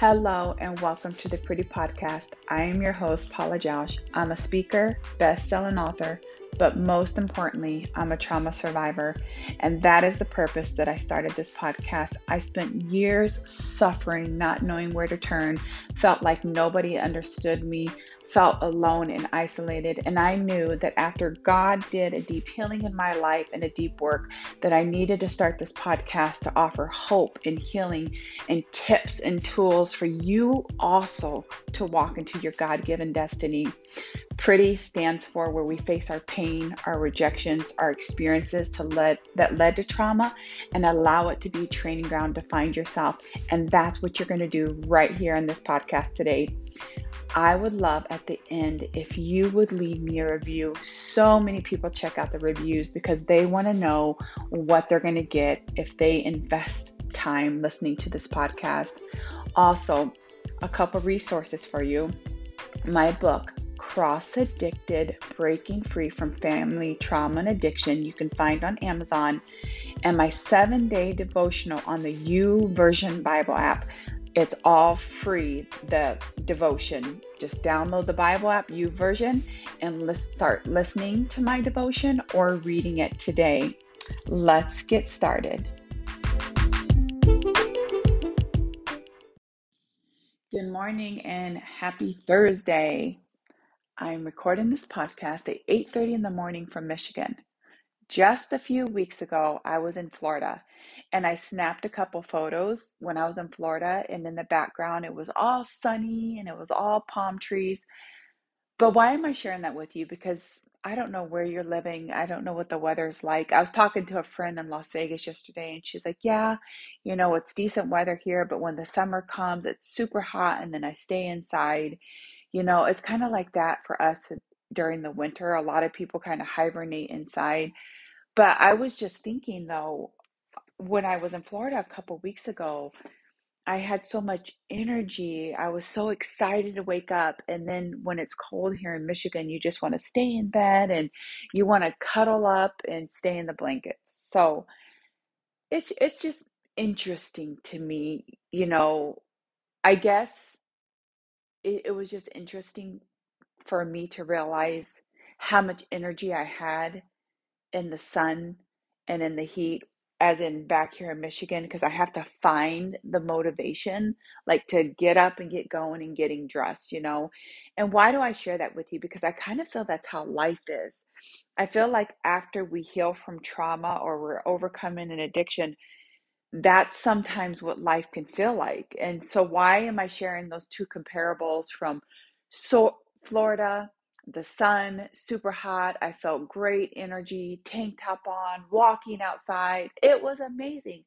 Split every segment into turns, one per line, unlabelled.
Hello and welcome to the Pretty Podcast. I am your host, Paula Jausch. I'm a speaker, best-selling author, but most importantly, I'm a trauma survivor. And that is the purpose that I started this podcast. I spent years suffering, not knowing where to turn, felt like nobody understood me, felt alone and isolated. And I knew that after God did a deep healing in my life and a deep work, that I needed to start this podcast to offer hope and healing and tips and tools for you also to walk into your God given destiny. Pretty stands for where we face our pain, our rejections, our experiences to let that led to trauma and allow it to be training ground to find yourself. And that's what you're going to do right here on this podcast today. I would love at the end if you would leave me a review. So many people check out the reviews because they want to know what they're going to get if they invest time listening to this podcast. Also, a couple resources for you. My book, Cross Addicted Breaking Free from Family Trauma and Addiction, you can find on Amazon, and my seven day devotional on the YouVersion Bible app. It's all free, the devotion. Just download the Bible app, YouVersion, and let's start listening to my devotion or reading it today. Let's get started. Good morning and happy Thursday. I'm recording this podcast at 8:30 in the morning from Michigan. Just a few weeks ago, I was in Florida and I snapped a couple photos when I was in Florida. And in the background, it was all sunny and it was all palm trees. But why am I sharing that with you? Because I don't know where you're living. I don't know what the weather's like. I was talking to a friend in Las Vegas yesterday, and she's like, Yeah, you know, it's decent weather here, but when the summer comes, it's super hot, and then I stay inside. You know, it's kind of like that for us during the winter. A lot of people kind of hibernate inside. But I was just thinking though, when I was in Florida a couple weeks ago, I had so much energy. I was so excited to wake up. And then when it's cold here in Michigan, you just want to stay in bed and you want to cuddle up and stay in the blankets. So it's it's just interesting to me, you know. I guess it, it was just interesting for me to realize how much energy I had in the sun and in the heat as in back here in Michigan because I have to find the motivation like to get up and get going and getting dressed, you know. And why do I share that with you? Because I kind of feel that's how life is. I feel like after we heal from trauma or we're overcoming an addiction, that's sometimes what life can feel like. And so why am I sharing those two comparables from so Florida the sun, super hot. I felt great energy, tank top on, walking outside. It was amazing.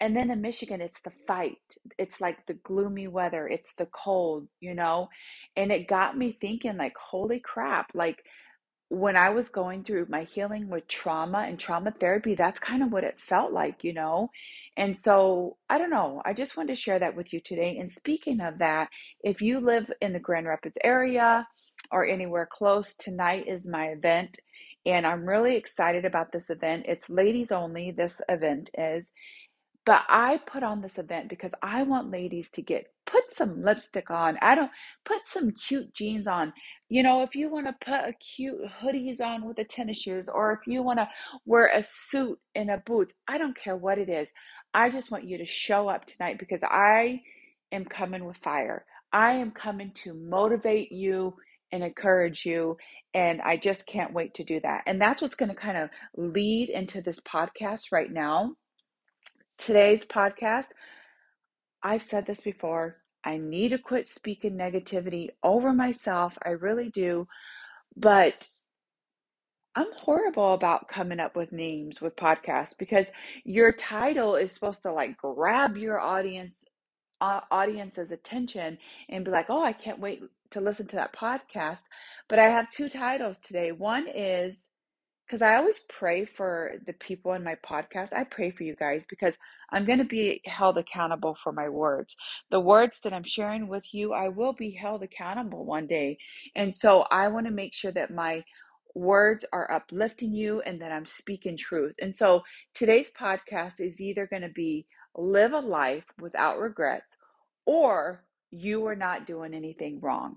And then in Michigan, it's the fight. It's like the gloomy weather, it's the cold, you know? And it got me thinking, like, holy crap, like, when I was going through my healing with trauma and trauma therapy, that's kind of what it felt like, you know? And so, I don't know. I just wanted to share that with you today. And speaking of that, if you live in the Grand Rapids area or anywhere close, tonight is my event. And I'm really excited about this event. It's ladies only, this event is. But I put on this event because I want ladies to get put some lipstick on. I don't put some cute jeans on. You know, if you want to put a cute hoodies on with the tennis shoes, or if you want to wear a suit and a boots, I don't care what it is. I just want you to show up tonight because I am coming with fire. I am coming to motivate you and encourage you. And I just can't wait to do that. And that's what's going to kind of lead into this podcast right now today's podcast, I've said this before. I need to quit speaking negativity over myself. I really do. But I'm horrible about coming up with names with podcasts because your title is supposed to like grab your audience uh, audience's attention and be like, "Oh, I can't wait to listen to that podcast." But I have two titles today. One is because I always pray for the people in my podcast. I pray for you guys because I'm going to be held accountable for my words. The words that I'm sharing with you, I will be held accountable one day. And so I want to make sure that my words are uplifting you and that I'm speaking truth. And so today's podcast is either going to be live a life without regrets or you are not doing anything wrong.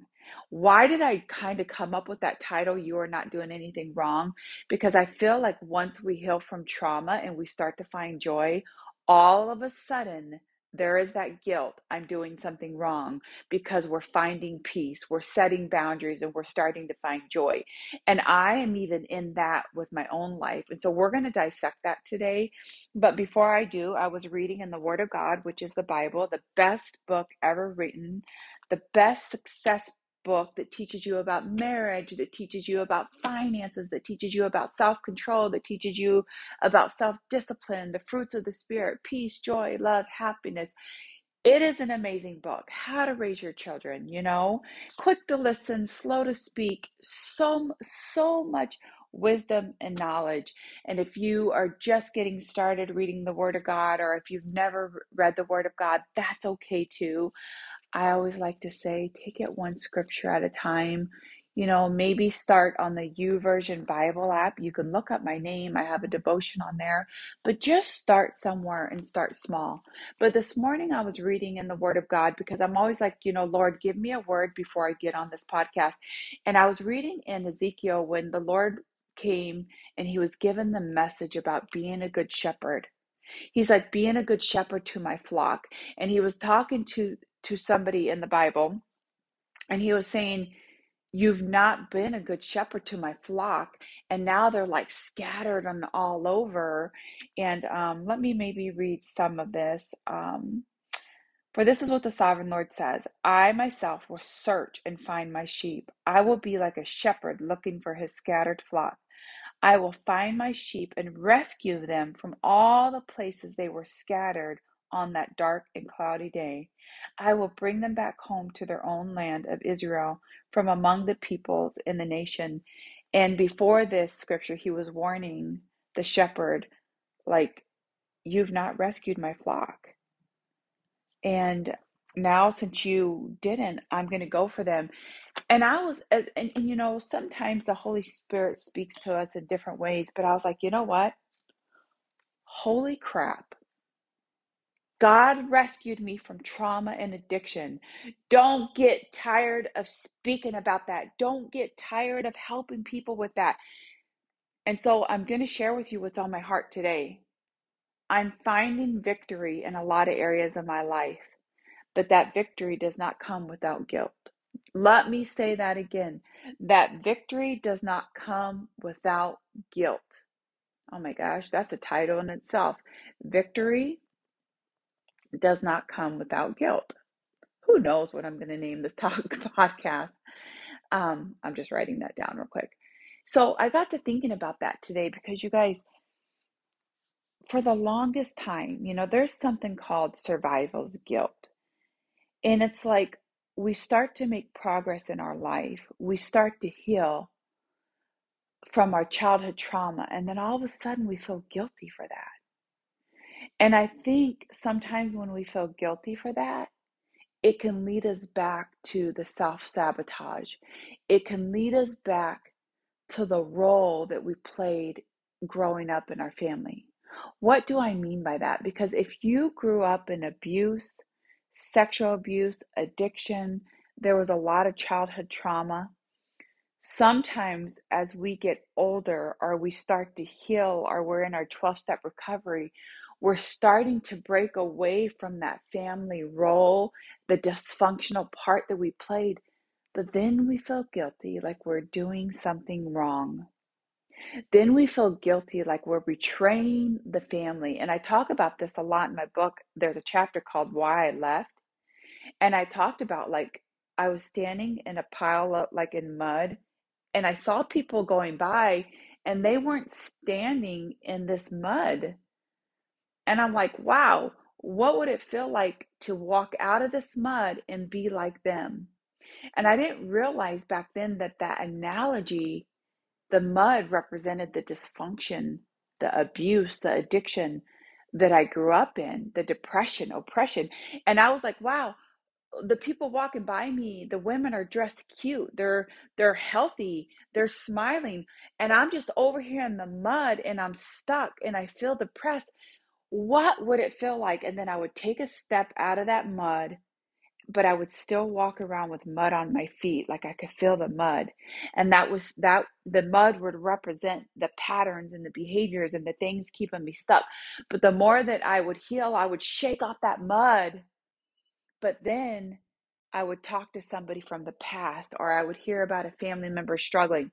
Why did I kind of come up with that title, You Are Not Doing Anything Wrong? Because I feel like once we heal from trauma and we start to find joy, all of a sudden, there is that guilt. I'm doing something wrong because we're finding peace, we're setting boundaries, and we're starting to find joy. And I am even in that with my own life. And so we're going to dissect that today. But before I do, I was reading in the Word of God, which is the Bible, the best book ever written, the best success book that teaches you about marriage, that teaches you about finances, that teaches you about self control, that teaches you about self discipline, the fruits of the Spirit, peace, joy, love, happiness. It is an amazing book. How to raise your children, you know, quick to listen, slow to speak, so, so much wisdom and knowledge. And if you are just getting started reading the Word of God, or if you've never read the Word of God, that's okay too. I always like to say, take it one scripture at a time. You know, maybe start on the YouVersion Bible app. You can look up my name. I have a devotion on there, but just start somewhere and start small. But this morning I was reading in the Word of God because I'm always like, you know, Lord, give me a word before I get on this podcast. And I was reading in Ezekiel when the Lord came and he was given the message about being a good shepherd. He's like being a good shepherd to my flock. And he was talking to to somebody in the Bible, and he was saying, You've not been a good shepherd to my flock, and now they're like scattered and all over. And um, let me maybe read some of this. Um, for this is what the sovereign Lord says I myself will search and find my sheep. I will be like a shepherd looking for his scattered flock. I will find my sheep and rescue them from all the places they were scattered on that dark and cloudy day. I will bring them back home to their own land of Israel from among the peoples in the nation. And before this scripture, he was warning the shepherd, like, you've not rescued my flock. And now, since you didn't, I'm going to go for them. And I was, and, and, you know, sometimes the Holy Spirit speaks to us in different ways, but I was like, you know what? Holy crap. God rescued me from trauma and addiction. Don't get tired of speaking about that. Don't get tired of helping people with that. And so I'm going to share with you what's on my heart today. I'm finding victory in a lot of areas of my life, but that victory does not come without guilt. Let me say that again. That victory does not come without guilt. Oh my gosh, that's a title in itself. Victory does not come without guilt. Who knows what I'm going to name this talk podcast? Um, I'm just writing that down real quick. So I got to thinking about that today because you guys, for the longest time, you know, there's something called survival's guilt. And it's like we start to make progress in our life, we start to heal from our childhood trauma, and then all of a sudden we feel guilty for that. And I think sometimes when we feel guilty for that, it can lead us back to the self sabotage. It can lead us back to the role that we played growing up in our family. What do I mean by that? Because if you grew up in abuse, sexual abuse, addiction, there was a lot of childhood trauma. Sometimes, as we get older or we start to heal or we're in our 12 step recovery, we're starting to break away from that family role, the dysfunctional part that we played. But then we feel guilty like we're doing something wrong. Then we feel guilty like we're betraying the family. And I talk about this a lot in my book. There's a chapter called Why I Left. And I talked about like I was standing in a pile of like in mud and I saw people going by and they weren't standing in this mud. And I'm like, wow, what would it feel like to walk out of this mud and be like them? And I didn't realize back then that that analogy, the mud represented the dysfunction, the abuse, the addiction that I grew up in, the depression, oppression. And I was like, wow, the people walking by me, the women are dressed cute. They're they're healthy. They're smiling. And I'm just over here in the mud and I'm stuck and I feel depressed. What would it feel like? And then I would take a step out of that mud but I would still walk around with mud on my feet, like I could feel the mud. And that was that the mud would represent the patterns and the behaviors and the things keeping me stuck. But the more that I would heal, I would shake off that mud. But then I would talk to somebody from the past, or I would hear about a family member struggling,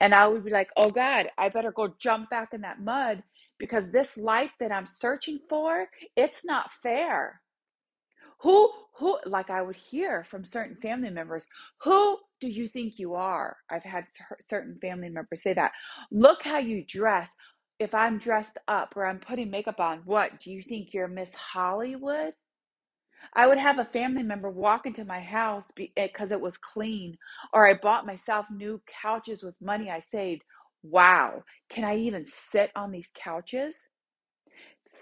and I would be like, oh God, I better go jump back in that mud because this life that I'm searching for, it's not fair who, who, like I would hear from certain family members, who do you think you are? I've had certain family members say that. Look how you dress. If I'm dressed up or I'm putting makeup on, what do you think you're Miss Hollywood? I would have a family member walk into my house because eh, it was clean, or I bought myself new couches with money I saved. Wow, can I even sit on these couches?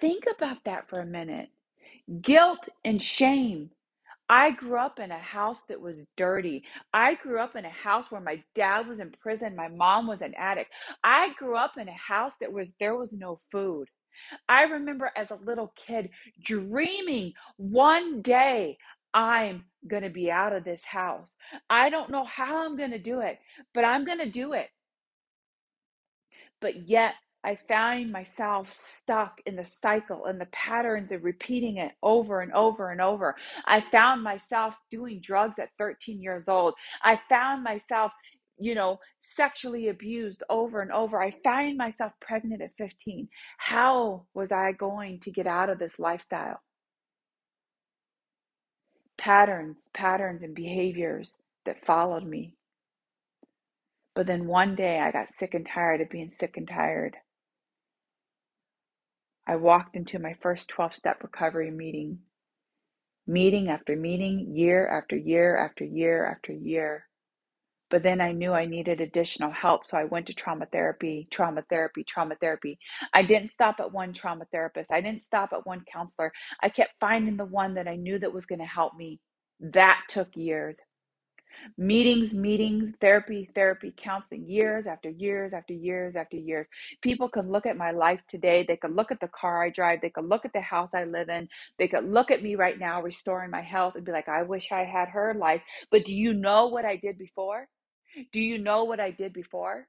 Think about that for a minute. Guilt and shame. I grew up in a house that was dirty. I grew up in a house where my dad was in prison, my mom was an addict. I grew up in a house that was there was no food. I remember as a little kid dreaming one day I'm going to be out of this house. I don't know how I'm going to do it, but I'm going to do it. But yet I find myself stuck in the cycle and the patterns of repeating it over and over and over. I found myself doing drugs at 13 years old. I found myself, you know, sexually abused over and over. I find myself pregnant at 15. How was I going to get out of this lifestyle? Patterns, patterns, and behaviors that followed me. But then one day I got sick and tired of being sick and tired. I walked into my first 12 step recovery meeting, meeting after meeting, year after year after year after year. But then I knew I needed additional help, so I went to trauma therapy, trauma therapy, trauma therapy. I didn't stop at one trauma therapist. I didn't stop at one counselor. I kept finding the one that I knew that was going to help me. That took years meetings, meetings, therapy, therapy, counseling, years after years after years after years. People can look at my life today. They can look at the car I drive. They can look at the house I live in. They could look at me right now, restoring my health, and be like, I wish I had her life. But do you know what I did before? Do you know what I did before?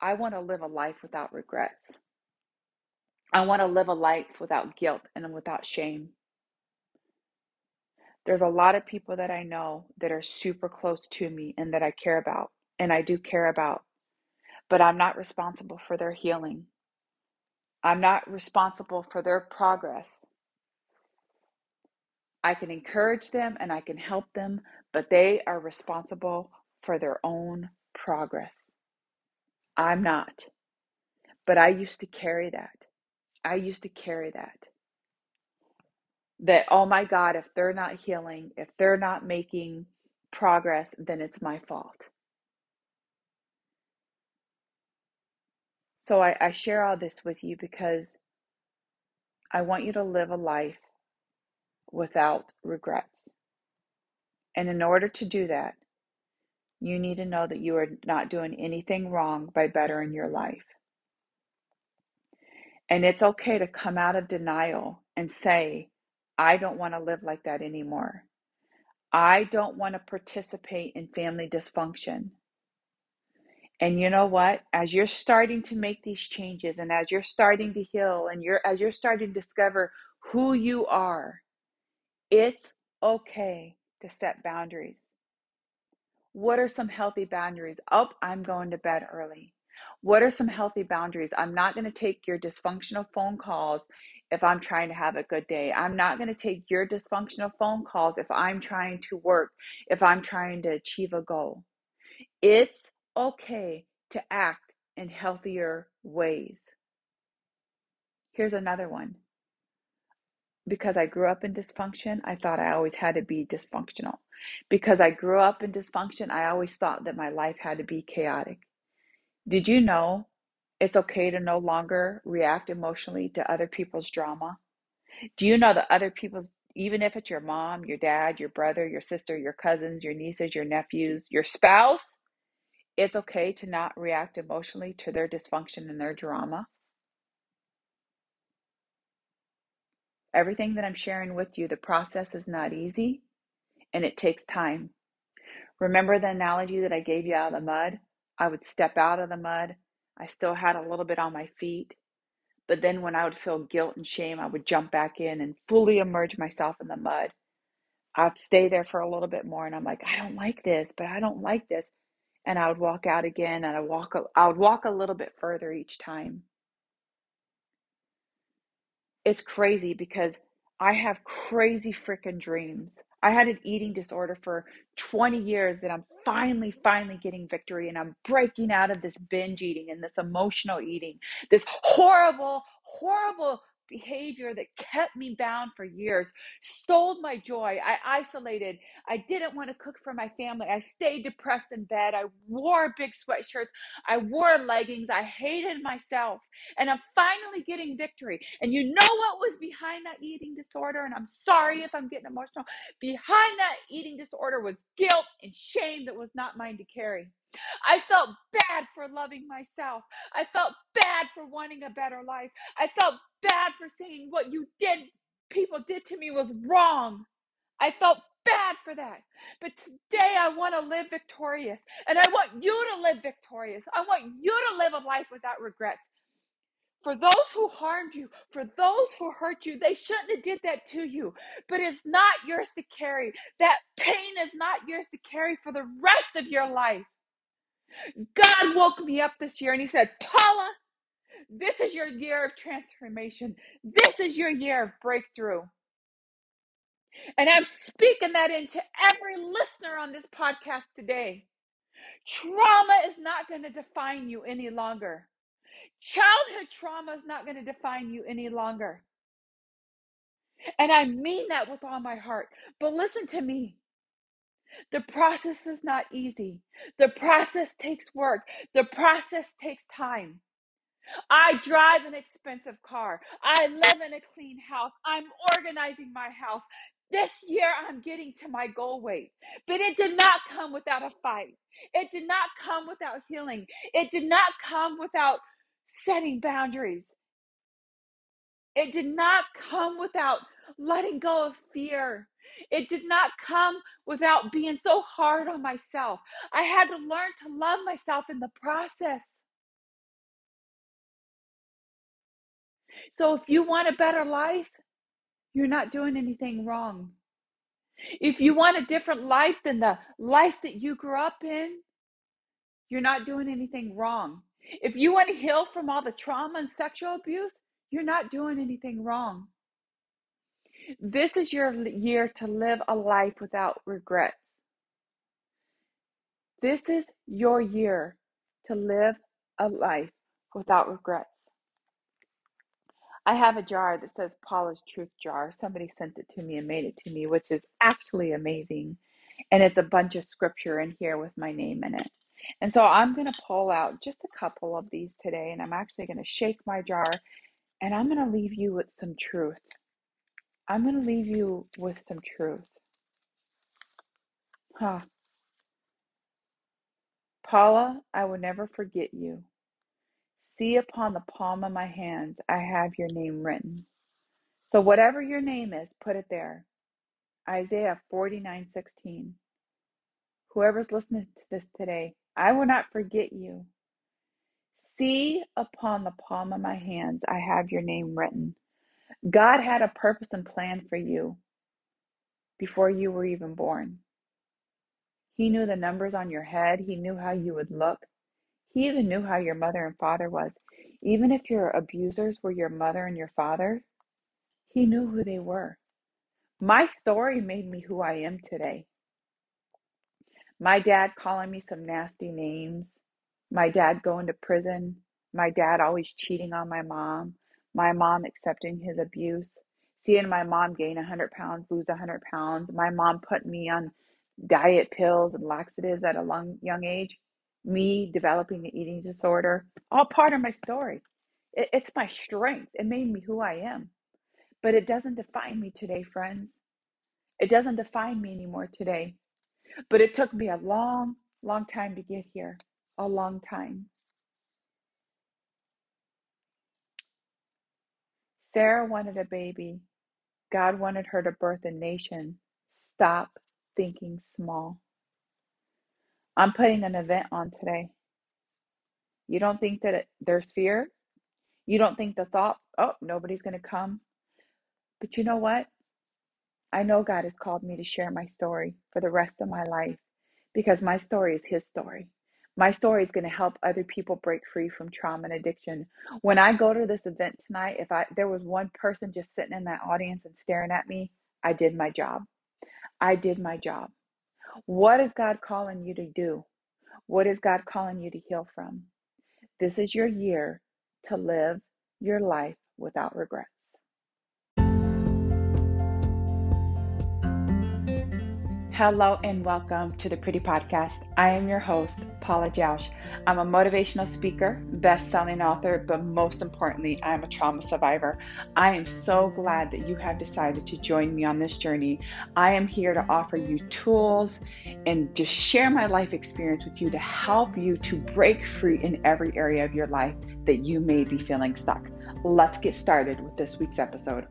I want to live a life without regrets. I want to live a life without guilt and without shame. There's a lot of people that I know that are super close to me and that I care about, and I do care about, but I'm not responsible for their healing. I'm not responsible for their progress. I can encourage them and I can help them, but they are responsible for their own progress. I'm not. But I used to carry that. I used to carry that that, oh my God, if they're not healing, if they're not making progress, then it's my fault. So I, I share all this with you because I want you to live a life without regrets. And in order to do that, you need to know that you are not doing anything wrong by bettering your life. And it's okay to come out of denial and say, I don't want to live like that anymore. I don't want to participate in family dysfunction. And you know what? As you're starting to make these changes and as you're starting to heal and you're as you're starting to discover who you are, it's okay to set boundaries. What are some healthy boundaries? Oh, I'm going to bed early. What are some healthy boundaries? I'm not going to take your dysfunctional phone calls if I'm trying to have a good day. I'm not going to take your dysfunctional phone calls if I'm trying to work, if I'm trying to achieve a goal. It's okay to act in healthier ways. Here's another one. Because I grew up in dysfunction, I thought I always had to be dysfunctional. Because I grew up in dysfunction, I always thought that my life had to be chaotic. Did you know it's okay to no longer react emotionally to other people's drama. Do you hmm. know that other people's, even if it's your mom, your dad, your brother, your sister, your cousins, your nieces, your nephews, your spouse, it's okay to not react emotionally to their dysfunction and their drama? Everything that I'm sharing with you, the process is not easy and it takes time. Remember the analogy that I gave you out of the mud? I would step out of the mud. I still had a little bit on my feet. But then when I would feel guilt and shame, I would jump back in and fully immerse myself in the mud. I'd stay there for a little bit more and I'm like, I don't like this, but I don't like this. And I would walk out again and I walk I would walk a little bit further each time. It's crazy because I have crazy freaking dreams. I had an eating disorder for 20 years that I'm finally, finally getting victory and I'm breaking out of this binge eating and this emotional eating, this horrible, horrible behavior that kept me bound for years, stole my joy. I isolated. I didn't want to cook for my family. I stayed depressed in bed. I wore big sweatshirts. I wore leggings. I hated myself. And I'm finally getting victory. And you know what was behind that eating disorder? And I'm sorry if I'm getting emotional. Behind that eating disorder was guilt and shame that was not mine to carry. I felt bad for loving myself. I felt bad for wanting a better life. I felt bad for saying what you did, people did to me was wrong. I felt bad for that. But today I want to live victorious. And I want you to live victorious. I want you to live a life without regrets. For those who harmed you, for those who hurt you, they shouldn't have did that to you. But it's not yours to carry. That pain is not yours to carry for the rest of your life. God woke me up this year and He said, Paula, this is your year of transformation. This is your year of breakthrough. And I'm speaking that into every listener on this podcast today. Trauma is not going to define you any longer. Childhood trauma is not going to define you any longer. And I mean that with all my heart. But listen to me. The process is not easy. The process takes work. The process takes time. I drive an expensive car. I live in a clean house. I'm organizing my house. This year I'm getting to my goal weight. But it did not come without a fight. It did not come without healing. It did not come without setting boundaries. It did not come without letting go of fear. It did not come without being so hard on myself. I had to learn to love myself in the process. So if you want a better life, you're not doing anything wrong. If you want a different life than the life that you grew up in, you're not doing anything wrong. If you want to heal from all the trauma and sexual abuse, you're not doing anything wrong. This is your year to live a life without regrets. This is your year to live a life without regrets. I have a jar that says Paula's Truth Jar. Somebody sent it to me and made it to me, which is actually amazing. And it's a bunch of scripture in here with my name in it. And so I'm going to pull out just a couple of these today, and I'm actually going to shake my jar and I'm going to leave you with some truth. I'm going to leave you with some truth. Huh. Paula, I will never forget you. See upon the palm of my hands, I have your name written. So whatever your name is, put it there. Isaiah 49:16. Whoever's listening to this today, I will not forget you. See upon the palm of my hands, I have your name written. God had a purpose and plan for you before you were even born. He knew the numbers on your head, He knew how you would look, He even knew how your mother and father was. Even if your abusers were your mother and your father, He knew who they were. My story made me who I am today. My dad calling me some nasty names, my dad going to prison, my dad always cheating on my mom, my mom accepting his abuse, seeing my mom gain 100 pounds, lose 100 pounds, my mom put me on diet pills and laxatives at a long, young age, me developing the eating disorder, all part of my story. It, it's my strength. It made me who I am. But it doesn't define me today, friends. It doesn't define me anymore today. But it took me a long, long time to get here. A long time. Sarah wanted a baby. God wanted her to birth a nation. Stop thinking small. I'm putting an event on today. You don't think that it, there's fear? You don't think the thought, oh, nobody's going to come? But you know what? I know God has called me to share my story for the rest of my life because my story is His story. My story is going to help other people break free from trauma and addiction. When I go to this event tonight, if I there was one person just sitting in that audience and staring at me, I did my job. I did my job. What is God calling you to do? What is God calling you to heal from? This is your year to live your life without regrets. Hello and welcome to the Pretty Podcast. I am your host, Paula Jausch. I'm a motivational speaker, best-selling author, but most importantly, I am a trauma survivor. I am so glad that you have decided to join me on this journey. I am here to offer you tools and just share my life experience with you to help you to break free in every area of your life that you may be feeling stuck. Let's get started with this week's episode.